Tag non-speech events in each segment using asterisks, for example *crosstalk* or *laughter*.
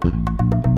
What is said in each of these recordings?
Thank you.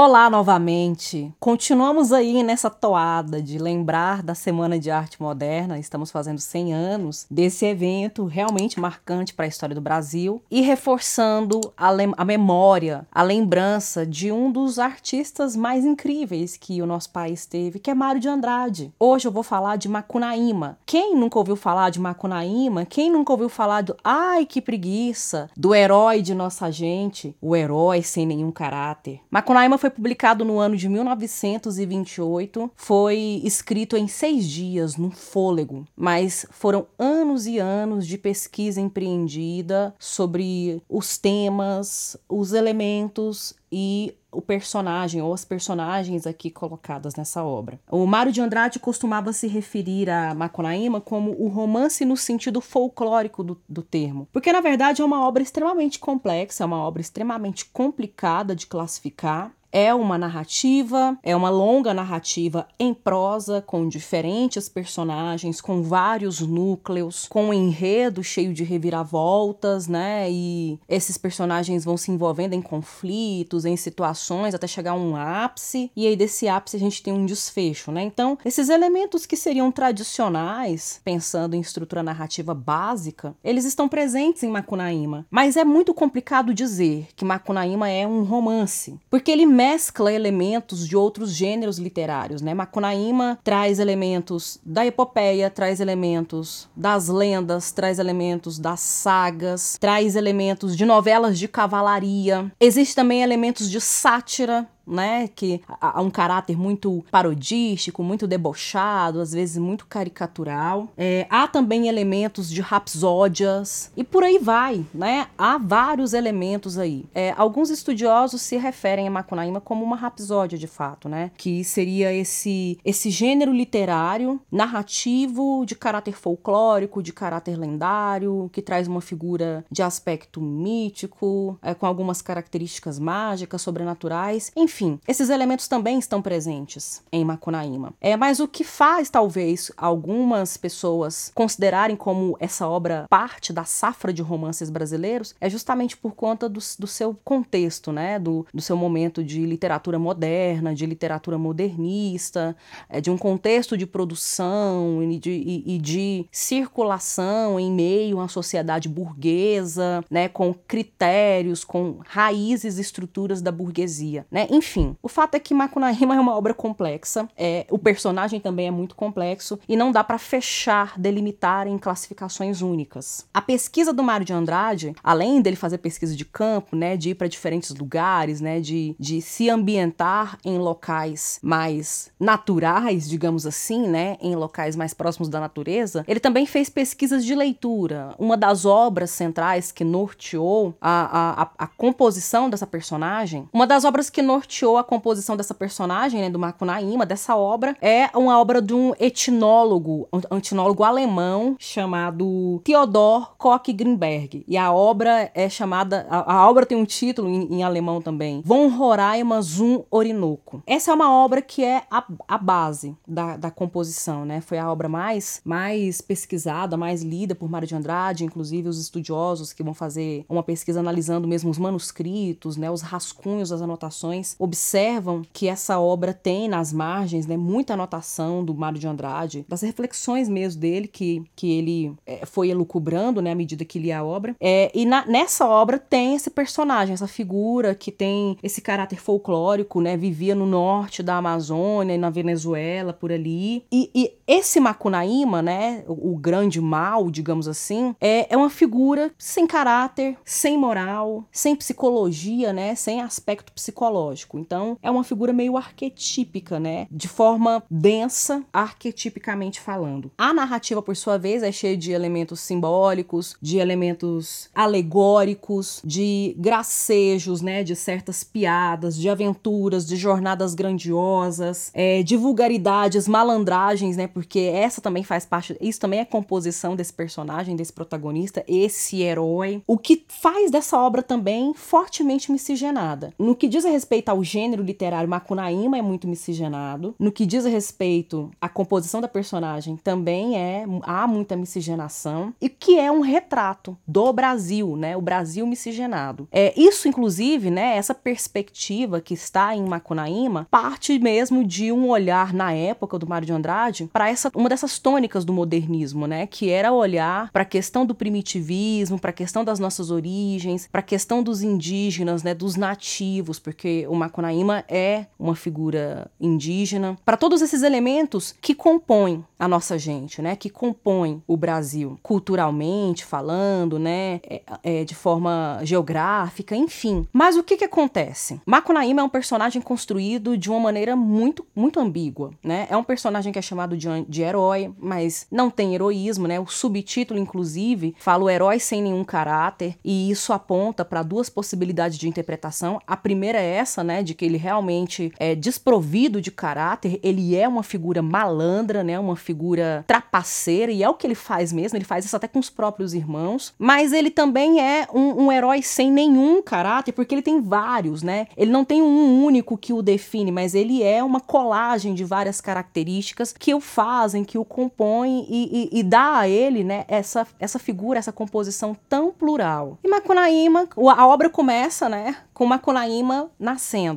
Olá novamente. Continuamos aí nessa toada de lembrar da Semana de Arte Moderna. Estamos fazendo 100 anos desse evento realmente marcante para a história do Brasil e reforçando a, a, memória, a lembrança de um dos artistas mais incríveis que o nosso país teve, que é Mário de Andrade. Hoje eu vou falar de Macunaíma. Quem nunca ouviu falar de Macunaíma? Quem nunca ouviu falar do ai que preguiça, do herói de nossa gente, o herói sem nenhum caráter? Macunaíma foi foi publicado no ano de 1928, foi escrito em seis dias, num fôlego, mas foram anos e anos de pesquisa empreendida sobre os temas, os elementos e o personagem ou as personagens aqui colocadas nessa obra. O Mário de Andrade costumava se referir a Macunaíma como o romance no sentido folclórico do, do termo, porque na verdade é uma obra extremamente complexa, é uma obra extremamente complicada de classificar é uma narrativa, é uma longa narrativa em prosa, com diferentes personagens, com vários núcleos, com um enredo cheio de reviravoltas, né? E esses personagens vão se envolvendo em conflitos, em situações, até chegar a um ápice, e aí desse ápice a gente tem um desfecho, né? Então, esses elementos que seriam tradicionais, pensando em estrutura narrativa básica, eles estão presentes em Macunaíma. Mas é muito complicado dizer que Macunaíma é um romance, porque ele mescla elementos de outros gêneros literários, né? Macunaíma traz elementos da epopeia, traz elementos das lendas, traz elementos das sagas, traz elementos de novelas de cavalaria. Existe também elementos de sátira, né? Que há um caráter muito parodístico, muito debochado, às vezes muito caricatural. É, há também elementos de rapsódias e por aí vai, né? Há vários elementos aí. É, alguns estudiosos se referem a Macunaíma como uma rapsódia de fato, né? Que seria esse, esse gênero literário, narrativo, de caráter folclórico, de caráter lendário, que traz uma figura de aspecto mítico, é, com algumas características mágicas, sobrenaturais, enfim enfim, esses elementos também estão presentes em Macunaíma. É, mas o que faz talvez algumas pessoas considerarem como essa obra parte da safra de romances brasileiros é justamente por conta do, do seu contexto, né? Do, do seu momento de literatura moderna, de literatura modernista, é, de um contexto de produção e de, e, e de circulação em meio uma sociedade burguesa, né? Com critérios, com raízes e estruturas da burguesia, né? Enfim, enfim, o fato é que Macunaíma *laughs* é uma obra complexa, é, o personagem também é muito complexo e não dá para fechar, delimitar em classificações únicas. A pesquisa do Mário de Andrade, além dele fazer pesquisa de campo, né, de ir para diferentes lugares, né, de, de se ambientar em locais mais naturais, digamos assim, né, em locais mais próximos da natureza, ele também fez pesquisas de leitura. Uma das obras centrais que norteou a, a, a composição dessa personagem, uma das obras que norteou norteou a composição dessa personagem, né, do Macunaíma, dessa obra, é uma obra de um etnólogo, um etnólogo alemão chamado Theodor Koch Grimberg. E a obra é chamada, a, a obra tem um título em, em, alemão também, Von Roraima zum Orinoco. Essa é uma obra que é a, a base da, da composição, né? Foi a obra mais, mais pesquisada, mais lida por Mário de Andrade, inclusive os estudiosos que vão fazer uma pesquisa analisando mesmo os manuscritos, né, os rascunhos, as anotações, observam que essa obra tem nas margens né, muita anotação do Mário de Andrade, das reflexões mesmo dele que, que ele é, foi elucubrando né, à medida que lia a obra. É, e na, nessa obra tem esse personagem, essa figura que tem esse caráter folclórico, né, vivia no norte da Amazônia e na Venezuela, por ali. E, e esse Macunaíma, né, o, o, grande mal, digamos assim, é, é uma figura sem caráter, sem moral, sem psicologia, né, sem aspecto psicológico. Então, é uma figura meio arquetípica, né? De forma densa, arquetipicamente falando. A narrativa, por sua vez, é cheia de elementos simbólicos, de elementos alegóricos, de gracejos, né? De certas piadas, de aventuras, de jornadas grandiosas, é, de vulgaridades, malandragens, né? Porque essa também faz parte, isso também é composição desse personagem, desse protagonista, esse herói. O que faz dessa obra também fortemente miscigenada. No que diz respeito ao ao gênero literário, Macunaíma é muito miscigenado. No que diz respeito à composição da personagem, também é há muita miscigenação e que é um retrato do Brasil, né? O Brasil miscigenado. É isso, inclusive, né? Essa perspectiva que está em Macunaíma parte mesmo de um olhar na época do Mário de Andrade para essa uma dessas tônicas do modernismo, né? Que era olhar para a questão do primitivismo, para a questão das nossas origens, para a questão dos indígenas, né? Dos nativos, porque o Macunaíma é uma figura indígena, para todos esses elementos que compõem a nossa gente, né? Que compõem o Brasil, culturalmente falando, né? É, é, de forma geográfica, enfim. Mas o que que acontece? Macunaíma é um personagem construído de uma maneira muito, muito ambígua, né? É um personagem que é chamado de, de herói, mas não tem heroísmo, né? O subtítulo, inclusive, fala o herói sem nenhum caráter, e isso aponta para duas possibilidades de interpretação. A primeira é essa, né? De que ele realmente é desprovido de caráter, ele é uma figura malandra, né? Uma figura trapaceira, e é o que ele faz mesmo, ele faz isso até com os próprios irmãos, mas ele também é um, um herói sem nenhum caráter, porque ele tem vários, né? Ele não tem um único que o define, mas ele é uma colagem de várias características que o fazem, que o compõem e, e, e dá a ele, né, essa, essa figura, essa composição tão plural. E Macunaíma, a obra começa, né, com Macunaíma nascendo.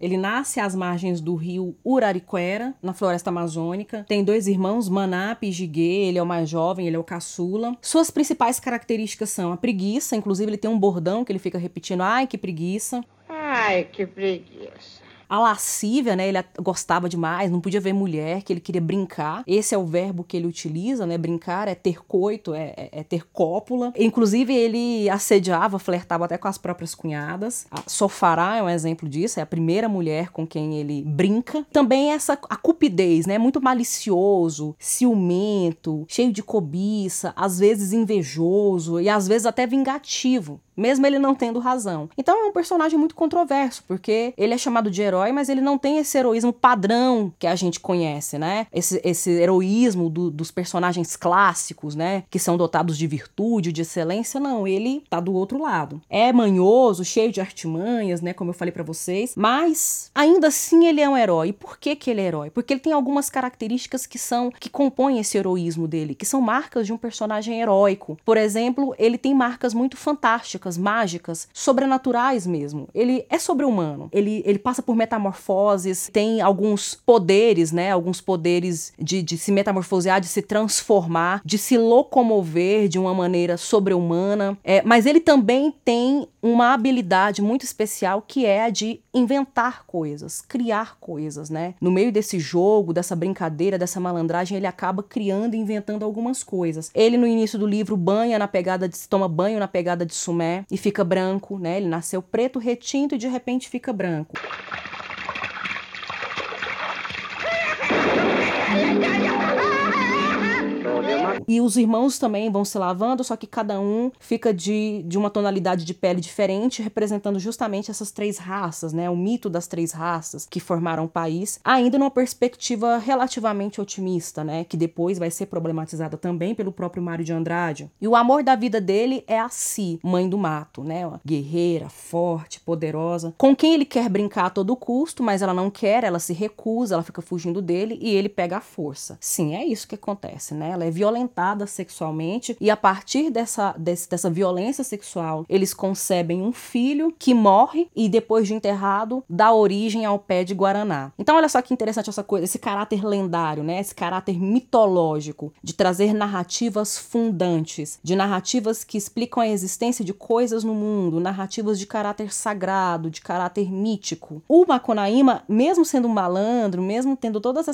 Ele nasce às margens do rio Urariquera, na floresta amazônica. Tem dois irmãos, Manap e Jiguê. Ele é o mais jovem, ele é o caçula. Suas principais características são a preguiça, inclusive ele tem um bordão que ele fica repetindo: ai, que preguiça. Ai, que preguiça. A lascívia, né? Ele gostava demais, não podia ver mulher, que ele queria brincar. Esse é o verbo que ele utiliza, né? Brincar é ter coito, é, é, é ter cópula. Inclusive, ele assediava, flertava até com as próprias cunhadas. A Sofará é um exemplo disso, é a primeira mulher com quem ele brinca. Também essa a cupidez, né? Muito malicioso, ciumento, cheio de cobiça, às vezes invejoso e às vezes até vingativo mesmo ele não tendo razão. Então é um personagem muito controverso, porque ele é chamado de herói, mas ele não tem esse heroísmo padrão que a gente conhece, né? Esse, esse heroísmo do, dos personagens clássicos, né? Que são dotados de virtude, de excelência, não. Ele tá do outro lado. É manhoso, cheio de artimanhas, né? Como eu falei para vocês, mas ainda assim ele é um herói. E por que que ele é herói? Porque ele tem algumas características que são que compõem esse heroísmo dele, que são marcas de um personagem heróico. Por exemplo, ele tem marcas muito fantásticas mágicas, sobrenaturais mesmo. Ele é sobre-humano. Ele, ele passa por metamorfoses, tem alguns poderes, né? Alguns poderes de, de se metamorfosear, de se transformar, de se locomover de uma maneira sobre-humana. É, mas ele também tem uma habilidade muito especial que é a de inventar coisas, criar coisas, né? No meio desse jogo, dessa brincadeira, dessa malandragem, ele acaba criando e inventando algumas coisas. Ele no início do livro banha na pegada de toma banho na pegada de Sumé e fica branco, né? Ele nasceu preto retinto e de repente fica branco. E os irmãos também vão se lavando, só que cada um fica de, de uma tonalidade de pele diferente, representando justamente essas três raças, né? O mito das três raças que formaram o país, ainda numa perspectiva relativamente otimista, né? Que depois vai ser problematizada também pelo próprio Mário de Andrade. E o amor da vida dele é a Si, mãe do mato, né? Guerreira, forte, poderosa, com quem ele quer brincar a todo custo, mas ela não quer, ela se recusa, ela fica fugindo dele e ele pega a força. Sim, é isso que acontece, né? Ela é violentada violentada sexualmente e a partir dessa, desse, dessa violência sexual eles concebem um filho que morre e depois de enterrado dá origem ao pé de Guaraná. Então olha só que interessante essa coisa, esse caráter lendário, né? Esse caráter mitológico de trazer narrativas fundantes, de narrativas que explicam a existência de coisas no mundo, narrativas de caráter sagrado, de caráter mítico. O Macunaíma, mesmo sendo um malandro, mesmo tendo todos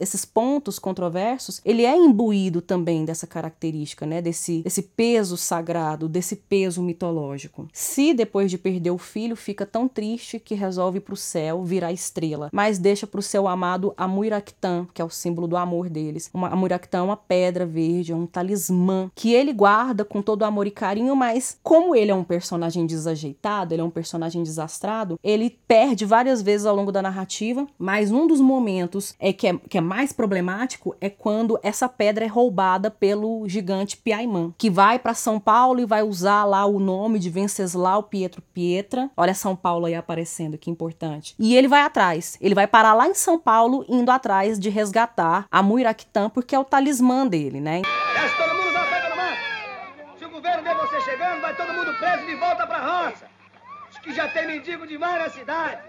esses pontos controversos, ele é imbuído também também dessa característica, né? Desse, desse peso sagrado, desse peso mitológico. Se depois de perder o filho fica tão triste que resolve para o céu virar estrela, mas deixa para o seu amado a Muiractã, que é o símbolo do amor deles. Uma, a é uma pedra verde, é um talismã que ele guarda com todo amor e carinho, mas como ele é um personagem desajeitado, ele é um personagem desastrado, ele perde várias vezes ao longo da narrativa, mas um dos momentos é que é, que é mais problemático é quando essa pedra é roubada criada pelo gigante Piaimã, que vai para São Paulo e vai usar lá o nome de Venceslau Pietro Pietra. Olha São Paulo aí aparecendo, que importante. E ele vai atrás. Ele vai parar lá em São Paulo, indo atrás de resgatar a Muiractã, porque é o talismã dele, né? Desce todo mundo, vá, pega no mato. Se o governo ver você chegando, vai todo mundo preso de volta pra roça. Acho que já tem mendigo demais na cidade.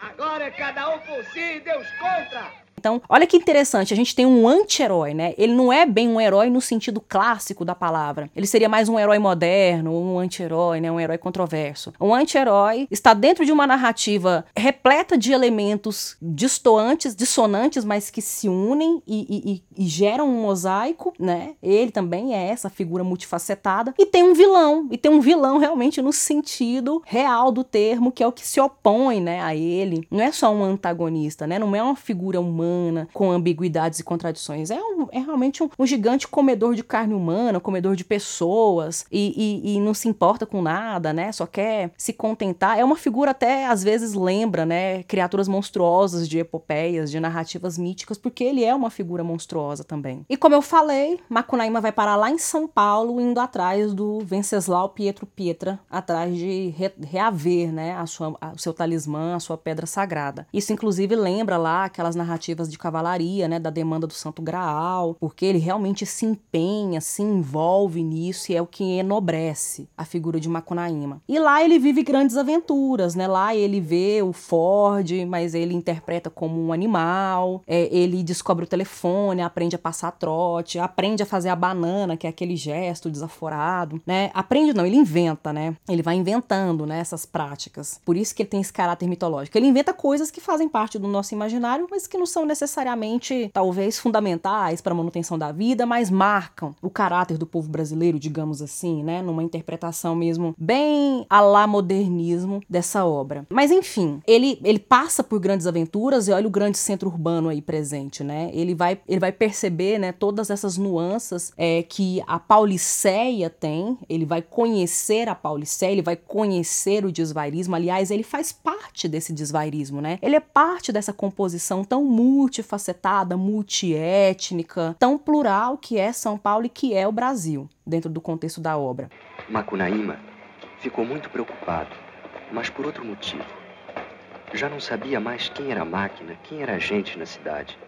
Agora é cada um por si e Deus contra. Então, olha que interessante, a gente tem um anti-herói, né? Ele não é bem um herói no sentido clássico da palavra. Ele seria mais um herói moderno, um anti-herói, né? Um herói controverso. Um anti-herói está dentro de uma narrativa repleta de elementos distoantes, dissonantes, mas que se unem e, e, e geram um mosaico, né? Ele também é essa figura multifacetada. E tem um vilão, e tem um vilão realmente no sentido real do termo, que é o que se opõe, né, a ele. Não é só um antagonista, né? Não é uma figura humana humana, com ambiguidades e contradições. É, um, é realmente um, um, gigante comedor de carne humana, comedor de pessoas, e, e, e, não se importa com nada, né? Só quer se contentar. É uma figura até, às vezes, lembra, né? Criaturas monstruosas de epopeias, de narrativas míticas, porque ele é uma figura monstruosa também. E como eu falei, Macunaíma vai parar lá em São Paulo, indo atrás do Venceslau Pietro Pietra, atrás de re reaver, né? A sua, a, o seu talismã, a sua pedra sagrada. Isso, inclusive, lembra lá aquelas narrativas de cavalaria, né, da demanda do Santo Graal, porque ele realmente se empenha, se envolve nisso e é o que enobrece a figura de Macunaíma. E lá ele vive grandes aventuras, né? Lá ele vê o Ford, mas ele interpreta como um animal, é, ele descobre o telefone, aprende a passar trote, aprende a fazer a banana, que é aquele gesto desaforado, né? Aprende não, ele inventa, né? Ele vai inventando, né, essas práticas. Por isso que ele tem esse caráter mitológico. Ele inventa coisas que fazem parte do nosso imaginário, mas que não são necessariamente, talvez, fundamentais para a manutenção da vida, mas marcam o caráter do povo brasileiro, digamos assim, né? Numa interpretação mesmo bem a lá modernismo dessa obra. Mas enfim, ele, ele passa por grandes aventuras e olha o grande centro urbano aí presente, né? Ele vai, ele vai perceber, né, todas essas nuances é, que a Pauliceia tem, ele vai conhecer a Pauliceia, ele vai conhecer o desvairismo, aliás, ele faz parte desse desvairismo, né? Ele é parte dessa composição tão multifacetada, multiétnica, tão plural que é São Paulo e que é o Brasil, dentro do contexto da obra. Macunaíma ficou muito preocupado, mas por outro motivo. Já não sabia mais quem era a máquina, quem era a gente na cidade.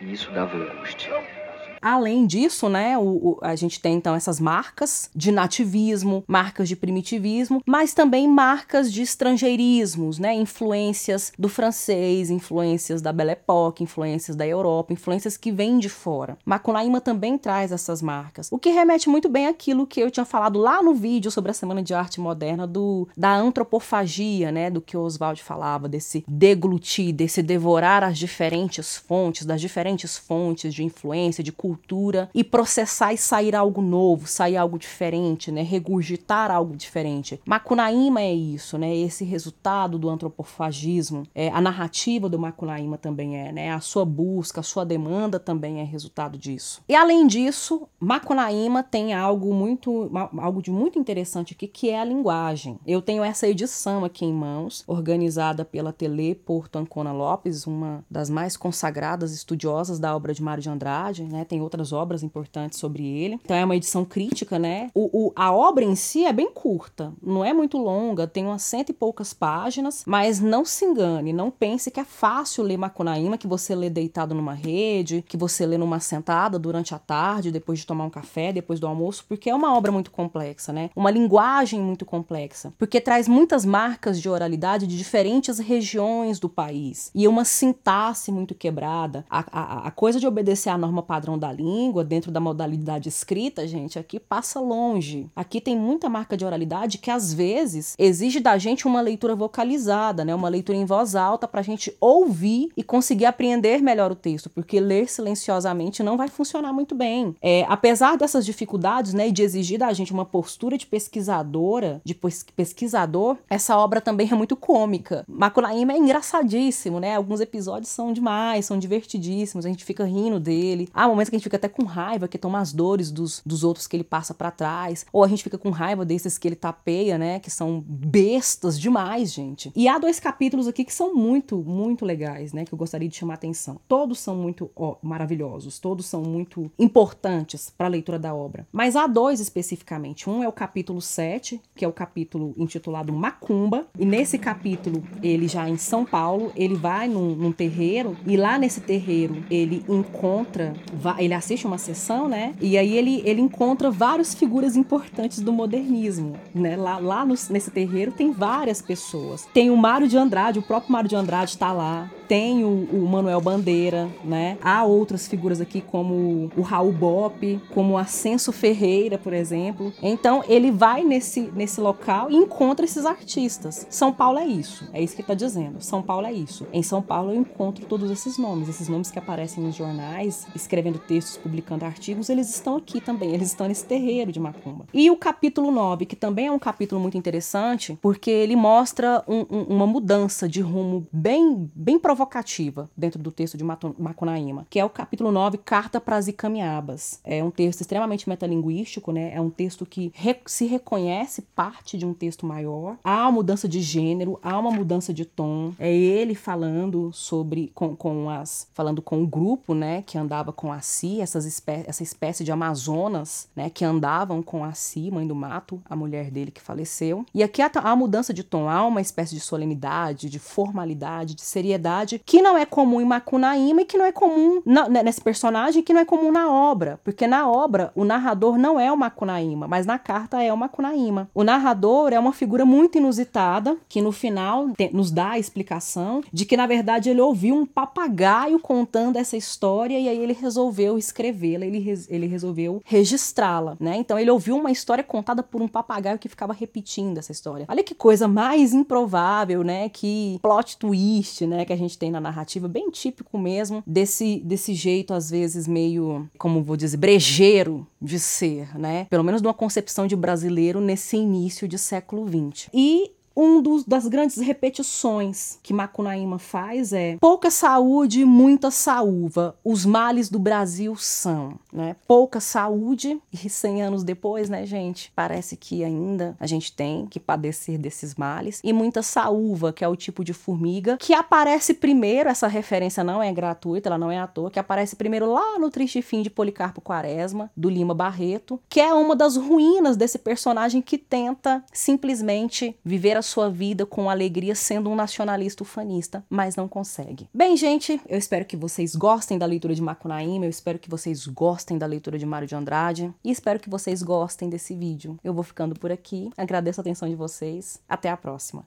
E isso dava angústia. Além disso, né, o, o, a gente tem então essas marcas de nativismo, marcas de primitivismo, mas também marcas de estrangeirismos, né, influências do francês, influências da Belle Époque, influências da Europa, influências que vêm de fora. Macunaíma também traz essas marcas, o que remete muito bem àquilo que eu tinha falado lá no vídeo sobre a Semana de Arte Moderna do da antropofagia, né, do que o Oswald falava desse deglutir, desse devorar as diferentes fontes, das diferentes fontes de influência, de cultura cultura e processar e sair algo novo, sair algo diferente, né? Regurgitar algo diferente. Macunaíma é isso, né? Esse resultado do antropofagismo. É, a narrativa do Macunaíma também é, né? A sua busca, a sua demanda também é resultado disso. E além disso, Macunaíma tem algo muito, algo de muito interessante aqui, que é a linguagem. Eu tenho essa edição aqui em mãos, organizada pela Tele Porto Ancona Lopes, uma das mais consagradas estudiosas da obra de Mário de Andrade, né? Tem outras obras importantes sobre ele. Então é uma edição crítica, né? O, o, a obra em si é bem curta, não é muito longa, tem umas cento e poucas páginas, mas não se engane, não pense que é fácil ler Macunaíma, que você lê deitado numa rede, que você lê numa sentada durante a tarde, depois de tomar um café, depois do almoço, porque é uma obra muito complexa, né? Uma linguagem muito complexa, porque traz muitas marcas de oralidade de diferentes regiões do país e uma sintaxe muito quebrada. A, a, a coisa de obedecer à norma padrão da língua, dentro da modalidade escrita, gente, aqui passa longe. Aqui tem muita marca de oralidade que às vezes exige da gente uma leitura vocalizada, né? Uma leitura em voz alta para a gente ouvir e conseguir apreender melhor o texto, porque ler silenciosamente não vai funcionar muito bem. É, apesar dessas dificuldades, né, e de exigir da gente uma postura de pesquisadora, de pesquisador, essa obra também é muito cômica. Macunaíma é engraçadíssimo, né? Alguns episódios são demais, são divertidíssimos, a gente fica rindo dele. Há momentos que que a gente fica até com raiva, que toma as dores dos, dos outros que ele passa para trás, ou a gente fica com raiva desses que ele tapeia, né, que são bestas demais, gente. E há dois capítulos aqui que são muito, muito legais, né, que eu gostaria de chamar a atenção. Todos são muito ó, maravilhosos, todos são muito importantes para a leitura da obra. Mas há dois especificamente. Um é o capítulo 7, que é o capítulo intitulado Macumba, e nesse capítulo, ele já em São Paulo, ele vai num, num terreiro, e lá nesse terreiro ele encontra, ele assiste uma sessão, né, e aí ele, ele encontra várias figuras importantes do modernismo, né, lá, lá no, nesse terreiro tem várias pessoas. Tem o Mário de Andrade, o próprio Mário de Andrade está lá, tem o, o, Manuel Bandeira, né? Há outras figuras aqui como o Raul Bop, como o Ascenso Ferreira, por exemplo. Então ele vai nesse, nesse local e encontra esses artistas. São Paulo é isso, é isso que está dizendo. São Paulo é isso. Em São Paulo eu encontro todos esses nomes, esses nomes que aparecem nos jornais, escrevendo textos, publicando artigos, eles estão aqui também, eles estão nesse terreiro de Macumba. E o capítulo 9, que também é um capítulo muito interessante, porque ele mostra um, um, uma mudança de rumo bem, bem provocativa dentro do texto de Macunaíma, que é o capítulo 9, Carta para as Icamiabas. É um texto extremamente metalinguístico, né? É um texto que re se reconhece parte de um texto maior. Há uma mudança de gênero, há uma mudança de tom. É ele falando sobre com, com as falando com o grupo, né, que andava com a Si, essas espé essa espécie de amazonas, né, que andavam com a Si, mãe do mato, a mulher dele que faleceu. E aqui a mudança de tom, há uma espécie de solenidade, de formalidade, de seriedade que não é comum em Macunaíma e que não é comum na, né, nesse personagem, que não é comum na obra. Porque na obra, o narrador não é o Macunaíma, mas na carta é o Macunaíma. O narrador é uma figura muito inusitada, que no final nos dá a explicação de que, na verdade, ele ouviu um papagaio contando essa história e aí ele resolveu escrevê-la, ele, ele resolveu registrá-la, né? Então ele ouviu uma história contada por um papagaio que ficava repetindo essa história. Olha que coisa mais improvável, né? Que plot twist, né? Que a gente gente tem na narrativa, bem típico mesmo, desse, desse jeito, às vezes, meio, como vou dizer, brejeiro de ser, né? Pelo menos de uma concepção de brasileiro nesse início de século XX. E um dos, das grandes repetições que Macunaíma faz é pouca saúde, muita saúva. Os males do Brasil são, né? Pouca saúde e 100 anos depois, né, gente? Parece que ainda a gente tem que padecer desses males e muita saúva, que é o tipo de formiga que aparece primeiro, essa referência não é gratuita, ela não é à toa, que aparece primeiro lá no Triste Fim de Policarpo Quaresma, do Lima Barreto, que é uma das ruínas desse personagem que tenta simplesmente viver a sua vida com alegria sendo um nacionalista ufanista, mas não consegue. Bem, gente, eu espero que vocês gostem da leitura de Macunaíma, eu espero que vocês gostem da leitura de Mário de Andrade e espero que vocês gostem desse vídeo. Eu vou ficando por aqui, agradeço a atenção de vocês, até a próxima.